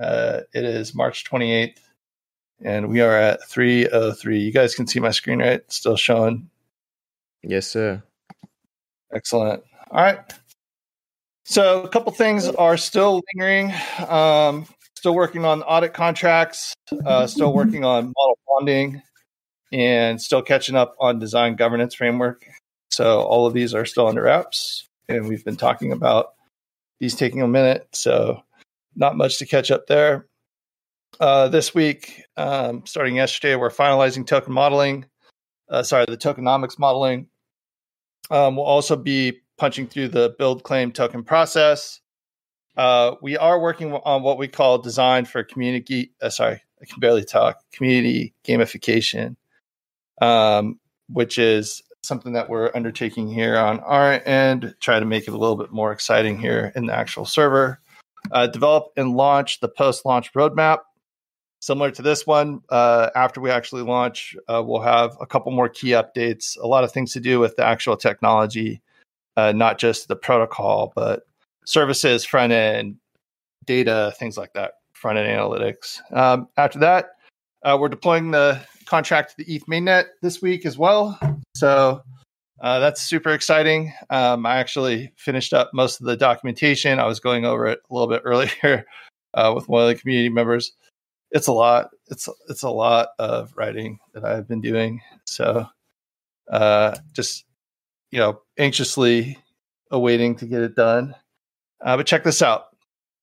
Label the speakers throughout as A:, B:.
A: Uh, it is March 28th, and we are at 303. You guys can see my screen, right? It's still showing.
B: Yes, sir.
A: Excellent. All right. So a couple things are still lingering. Um, still working on audit contracts. Uh, still working on model bonding, and still catching up on design governance framework. So all of these are still under wraps, and we've been talking about these taking a minute. So not much to catch up there. Uh, this week, um, starting yesterday, we're finalizing token modeling. Uh, sorry, the tokenomics modeling. Um, we'll also be punching through the build claim token process. Uh, we are working on what we call design for community. Uh, sorry, I can barely talk. Community gamification, um, which is something that we're undertaking here on our end. Try to make it a little bit more exciting here in the actual server. Uh, develop and launch the post-launch roadmap. Similar to this one, uh, after we actually launch, uh, we'll have a couple more key updates. A lot of things to do with the actual technology uh, not just the protocol, but services, front end, data, things like that, front end analytics. Um, after that, uh, we're deploying the contract to the ETH mainnet this week as well. So uh, that's super exciting. Um, I actually finished up most of the documentation. I was going over it a little bit earlier uh, with one of the community members. It's a lot. It's it's a lot of writing that I've been doing. So uh, just you know, anxiously awaiting to get it done. Uh, but check this out.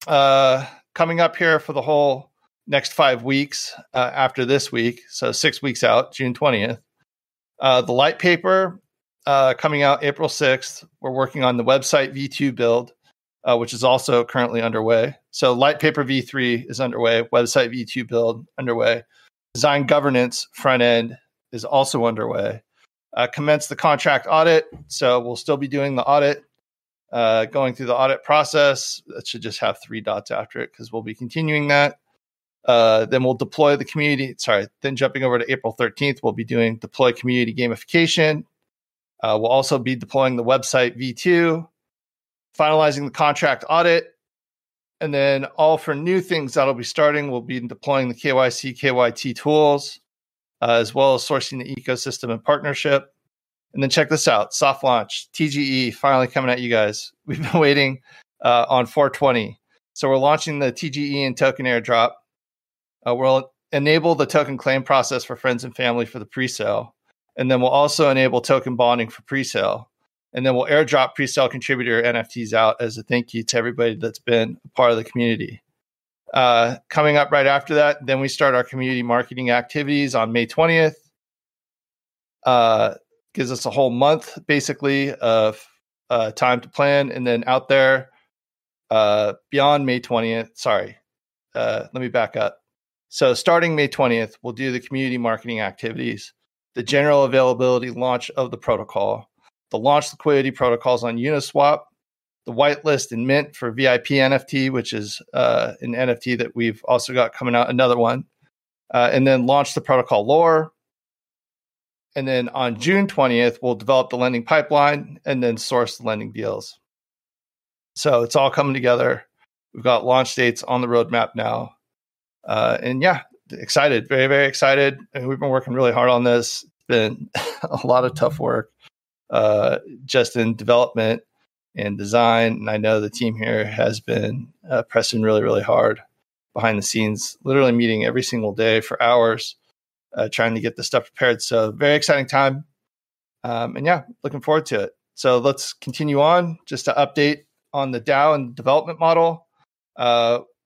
A: Uh, coming up here for the whole next five weeks uh, after this week, so six weeks out, June 20th. Uh, the light paper uh, coming out April 6th. We're working on the website V2 build, uh, which is also currently underway. So, light paper V3 is underway, website V2 build underway. Design governance front end is also underway uh, commence the contract audit. So we'll still be doing the audit, uh, going through the audit process. That should just have three dots after it because we'll be continuing that. Uh, then we'll deploy the community. Sorry, then jumping over to April 13th, we'll be doing deploy community gamification. Uh, we'll also be deploying the website V2, finalizing the contract audit, and then all for new things that'll be starting, we'll be deploying the KYC, KYT tools uh, as well as sourcing the ecosystem and partnership. And then check this out soft launch, TGE finally coming at you guys. We've been waiting uh, on 420. So we're launching the TGE and token airdrop. Uh, we'll enable the token claim process for friends and family for the pre sale. And then we'll also enable token bonding for pre sale. And then we'll airdrop pre sale contributor NFTs out as a thank you to everybody that's been a part of the community. Uh, coming up right after that, then we start our community marketing activities on May 20th. Uh, gives us a whole month basically of uh, time to plan. And then out there uh, beyond May 20th, sorry, uh, let me back up. So starting May 20th, we'll do the community marketing activities, the general availability launch of the protocol, the launch liquidity protocols on Uniswap, the whitelist and mint for VIP NFT, which is uh, an NFT that we've also got coming out, another one, uh, and then launch the protocol lore. And then on June 20th, we'll develop the lending pipeline and then source the lending deals. So it's all coming together. We've got launch dates on the roadmap now. Uh, and yeah, excited, very, very excited. We've been working really hard on this. Been a lot of tough work uh, just in development and design. And I know the team here has been uh, pressing really, really hard behind the scenes, literally meeting every single day for hours, uh, trying to get the stuff prepared. So, very exciting time. Um, and yeah, looking forward to it. So, let's continue on just to update on the DAO and development model.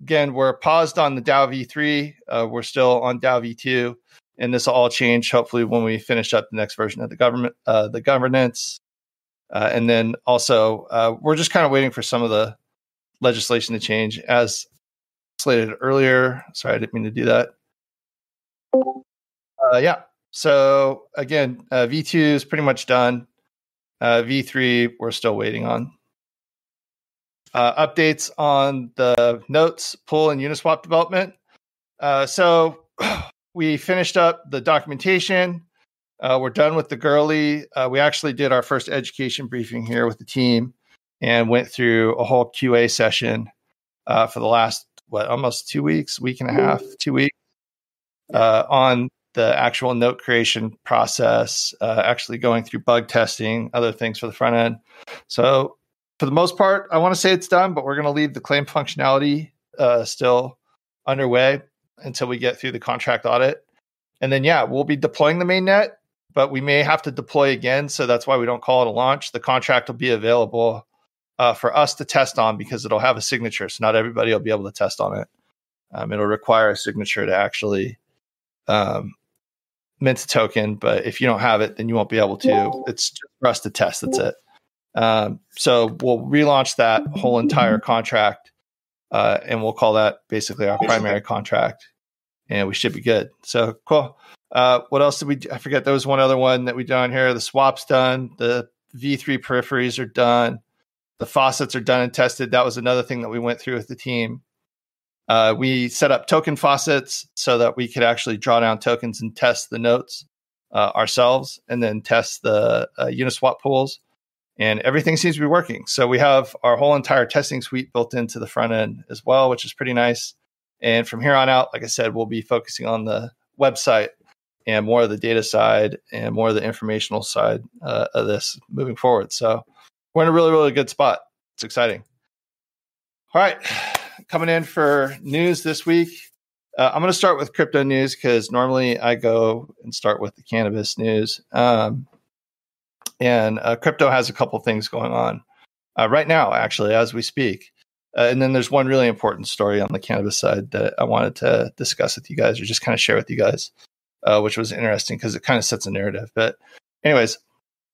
A: Again, we're paused on the DAO v3. Uh, we're still on DAO v2. And this will all change hopefully when we finish up the next version of the government, uh, the governance uh, and then also, uh, we're just kind of waiting for some of the legislation to change as slated earlier. Sorry, I didn't mean to do that. Uh, yeah. So again, uh, V2 is pretty much done. Uh, V3, we're still waiting on. Uh, updates on the notes, pool, and Uniswap development. Uh, so we finished up the documentation. Uh, we're done with the Goerli. Uh, we actually did our first education briefing here with the team and went through a whole QA session uh, for the last what almost two weeks, week and a half, two weeks uh, on the actual note creation process, uh, actually going through bug testing, other things for the front end. So for the most part, I want to say it's done, but we're going to leave the claim functionality uh, still underway until we get through the contract audit. And then, yeah, we'll be deploying the mainnet, but we may have to deploy again. So that's why we don't call it a launch. The contract will be available uh, for us to test on because it'll have a signature. So not everybody will be able to test on it. Um, it'll require a signature to actually um, mint a token. But if you don't have it, then you won't be able to. It's just for us to test. That's it. Um, so we'll relaunch that whole entire contract, uh, and we'll call that basically our primary contract, and we should be good. So cool. Uh, what else did we? Do? I forget. There was one other one that we done here. The swap's done. The V3 peripheries are done. The faucets are done and tested. That was another thing that we went through with the team. Uh, we set up token faucets so that we could actually draw down tokens and test the notes uh, ourselves, and then test the uh, Uniswap pools and everything seems to be working. So we have our whole entire testing suite built into the front end as well, which is pretty nice. And from here on out, like I said, we'll be focusing on the website and more of the data side and more of the informational side uh, of this moving forward. So we're in a really, really good spot. It's exciting. All right, coming in for news this week. Uh, I'm going to start with crypto news because normally I go and start with the cannabis news. Um, and uh, crypto has a couple things going on uh, right now, actually, as we speak. Uh, and then there's one really important story on the cannabis side that I wanted to discuss with you guys, or just kind of share with you guys, uh, which was interesting because it kind of sets a narrative. But, anyways,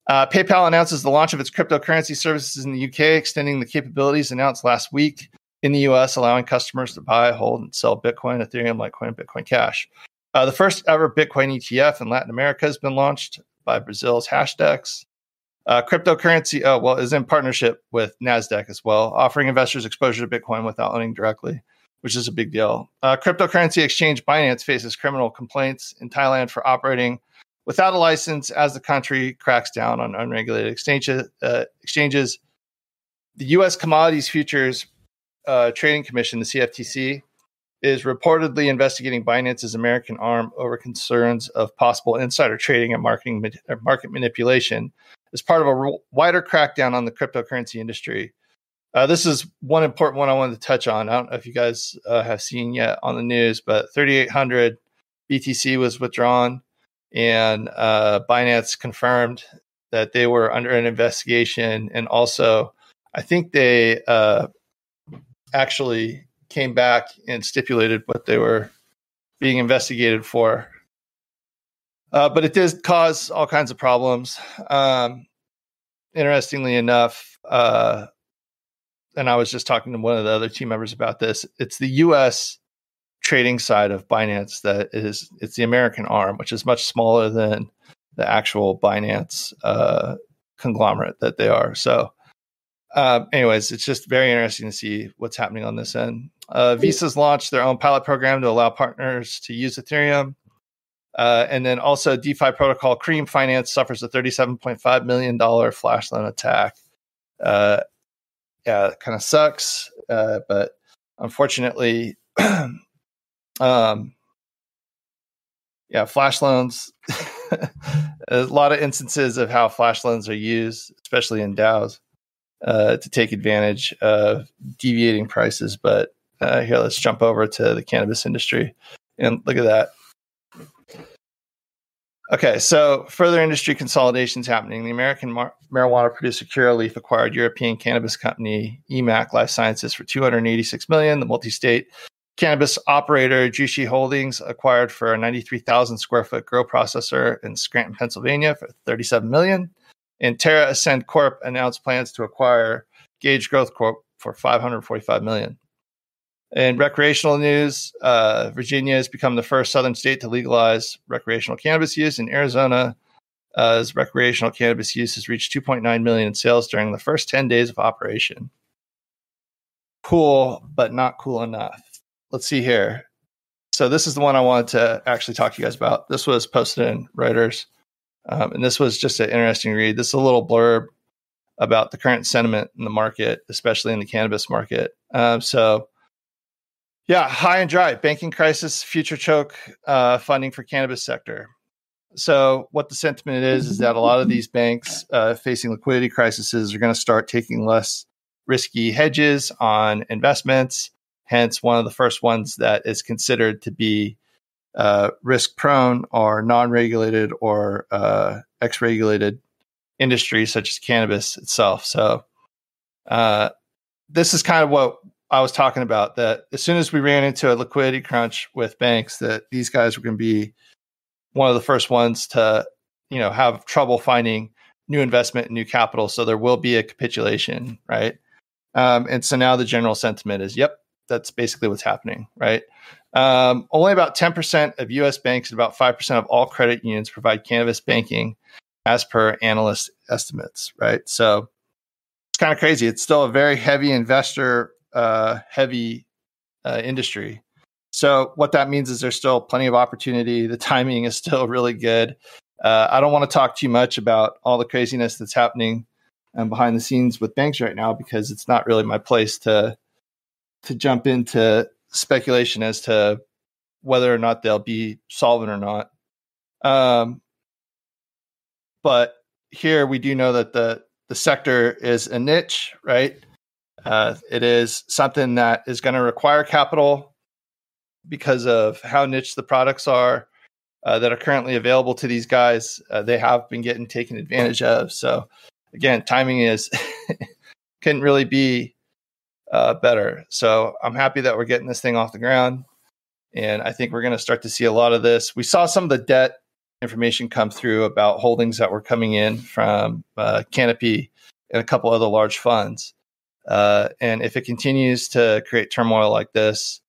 A: uh, PayPal announces the launch of its cryptocurrency services in the UK, extending the capabilities announced last week in the US, allowing customers to buy, hold, and sell Bitcoin, Ethereum, Litecoin, Bitcoin Cash. Uh, the first ever Bitcoin ETF in Latin America has been launched by Brazil's Hashdex. Uh, cryptocurrency, oh, well, is in partnership with NASDAQ as well, offering investors exposure to Bitcoin without owning directly, which is a big deal. Uh, cryptocurrency exchange Binance faces criminal complaints in Thailand for operating without a license as the country cracks down on unregulated exchanges. Uh, exchanges. The U.S. Commodities Futures uh, Trading Commission, the CFTC, is reportedly investigating Binance's American arm over concerns of possible insider trading and marketing market manipulation as part of a wider crackdown on the cryptocurrency industry. Uh, this is one important one I wanted to touch on. I don't know if you guys uh, have seen yet on the news, but 3,800 BTC was withdrawn, and uh, Binance confirmed that they were under an investigation. And also, I think they uh, actually came back and stipulated what they were being investigated for. Uh, but it did cause all kinds of problems. Um, interestingly enough, uh, and I was just talking to one of the other team members about this. It's the U.S. trading side of Binance that is it's the American arm, which is much smaller than the actual Binance uh, conglomerate that they are. So, uh, anyways, it's just very interesting to see what's happening on this end. Uh, Visa's launched their own pilot program to allow partners to use Ethereum. Uh, and then also DeFi protocol Cream Finance suffers a $37.5 million flash loan attack. Uh, yeah, kind of sucks. Uh, but unfortunately, um, yeah, flash loans, a lot of instances of how flash loans are used, especially in DAOs, uh, to take advantage of deviating prices. But uh, here, let's jump over to the cannabis industry and look at that. Okay, so further industry consolidations happening. The American mar- marijuana producer Curaleaf acquired European cannabis company EMMAC Life Sciences for 286 million. The multi-state cannabis operator Jushi Holdings acquired for a 93,000 square foot grow processor in Scranton, Pennsylvania for 37 million. And TerrAscend Corp announced plans to acquire Gage Growth Corp for 545 million. In recreational news, uh, Virginia has become the first southern state to legalize recreational cannabis use. In Arizona, uh, recreational cannabis use has reached 2.9 million in sales during the first 10 days of operation. Cool, but not cool enough. Let's see here. So this is the one I wanted to actually talk to you guys about. This was posted in Reuters, um, and this was just an interesting read. This is a little blurb about the current sentiment in the market, especially in the cannabis market. Um, so Yeah, high and dry. Banking crisis, future choke, uh, funding for cannabis sector. So, what the sentiment is is that a lot of these banks uh, facing liquidity crises are going to start taking less risky hedges on investments. Hence, one of the first ones that is considered to be uh, risk prone are non regulated or uh, X regulated industries such as cannabis itself. So, uh, this is kind of what I was talking about that as soon as we ran into a liquidity crunch with banks, that these guys were going to be one of the first ones to, you know, have trouble finding new investment and new capital. So there will be a capitulation, right? Um, and so now the general sentiment is, yep, that's basically what's happening, right? Um, only about 10% of US banks and about 5% of all credit unions provide cannabis banking as per analyst estimates, right? So it's kind of crazy. It's still a very heavy investor uh, heavy uh, industry. So what that means is there's still plenty of opportunity. The timing is still really good. Uh, I don't want to talk too much about all the craziness that's happening um, behind the scenes with banks right now because it's not really my place to to jump into speculation as to whether or not they'll be solvent or not. Um, but here we do know that the the sector is a niche, right? Uh, it is something that is going to require capital because of how niche the products are uh, that are currently available to these guys. Uh, they have been getting taken advantage of. So, again, timing is couldn't really be uh, better. So, I'm happy that we're getting this thing off the ground. And I think we're going to start to see a lot of this. We saw some of the debt information come through about holdings that were coming in from uh, Canopy and a couple other large funds. Uh, and if it continues to create turmoil like this,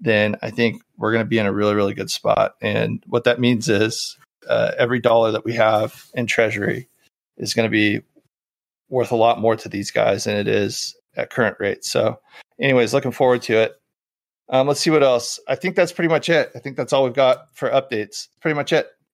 A: then I think we're going to be in a really, really good spot. And what that means is uh, every dollar that we have in Treasury is going to be worth a lot more to these guys than it is at current rates. So, anyways, looking forward to it. Um, let's see what else. I think that's pretty much it. I think that's all we've got for updates. Pretty much it.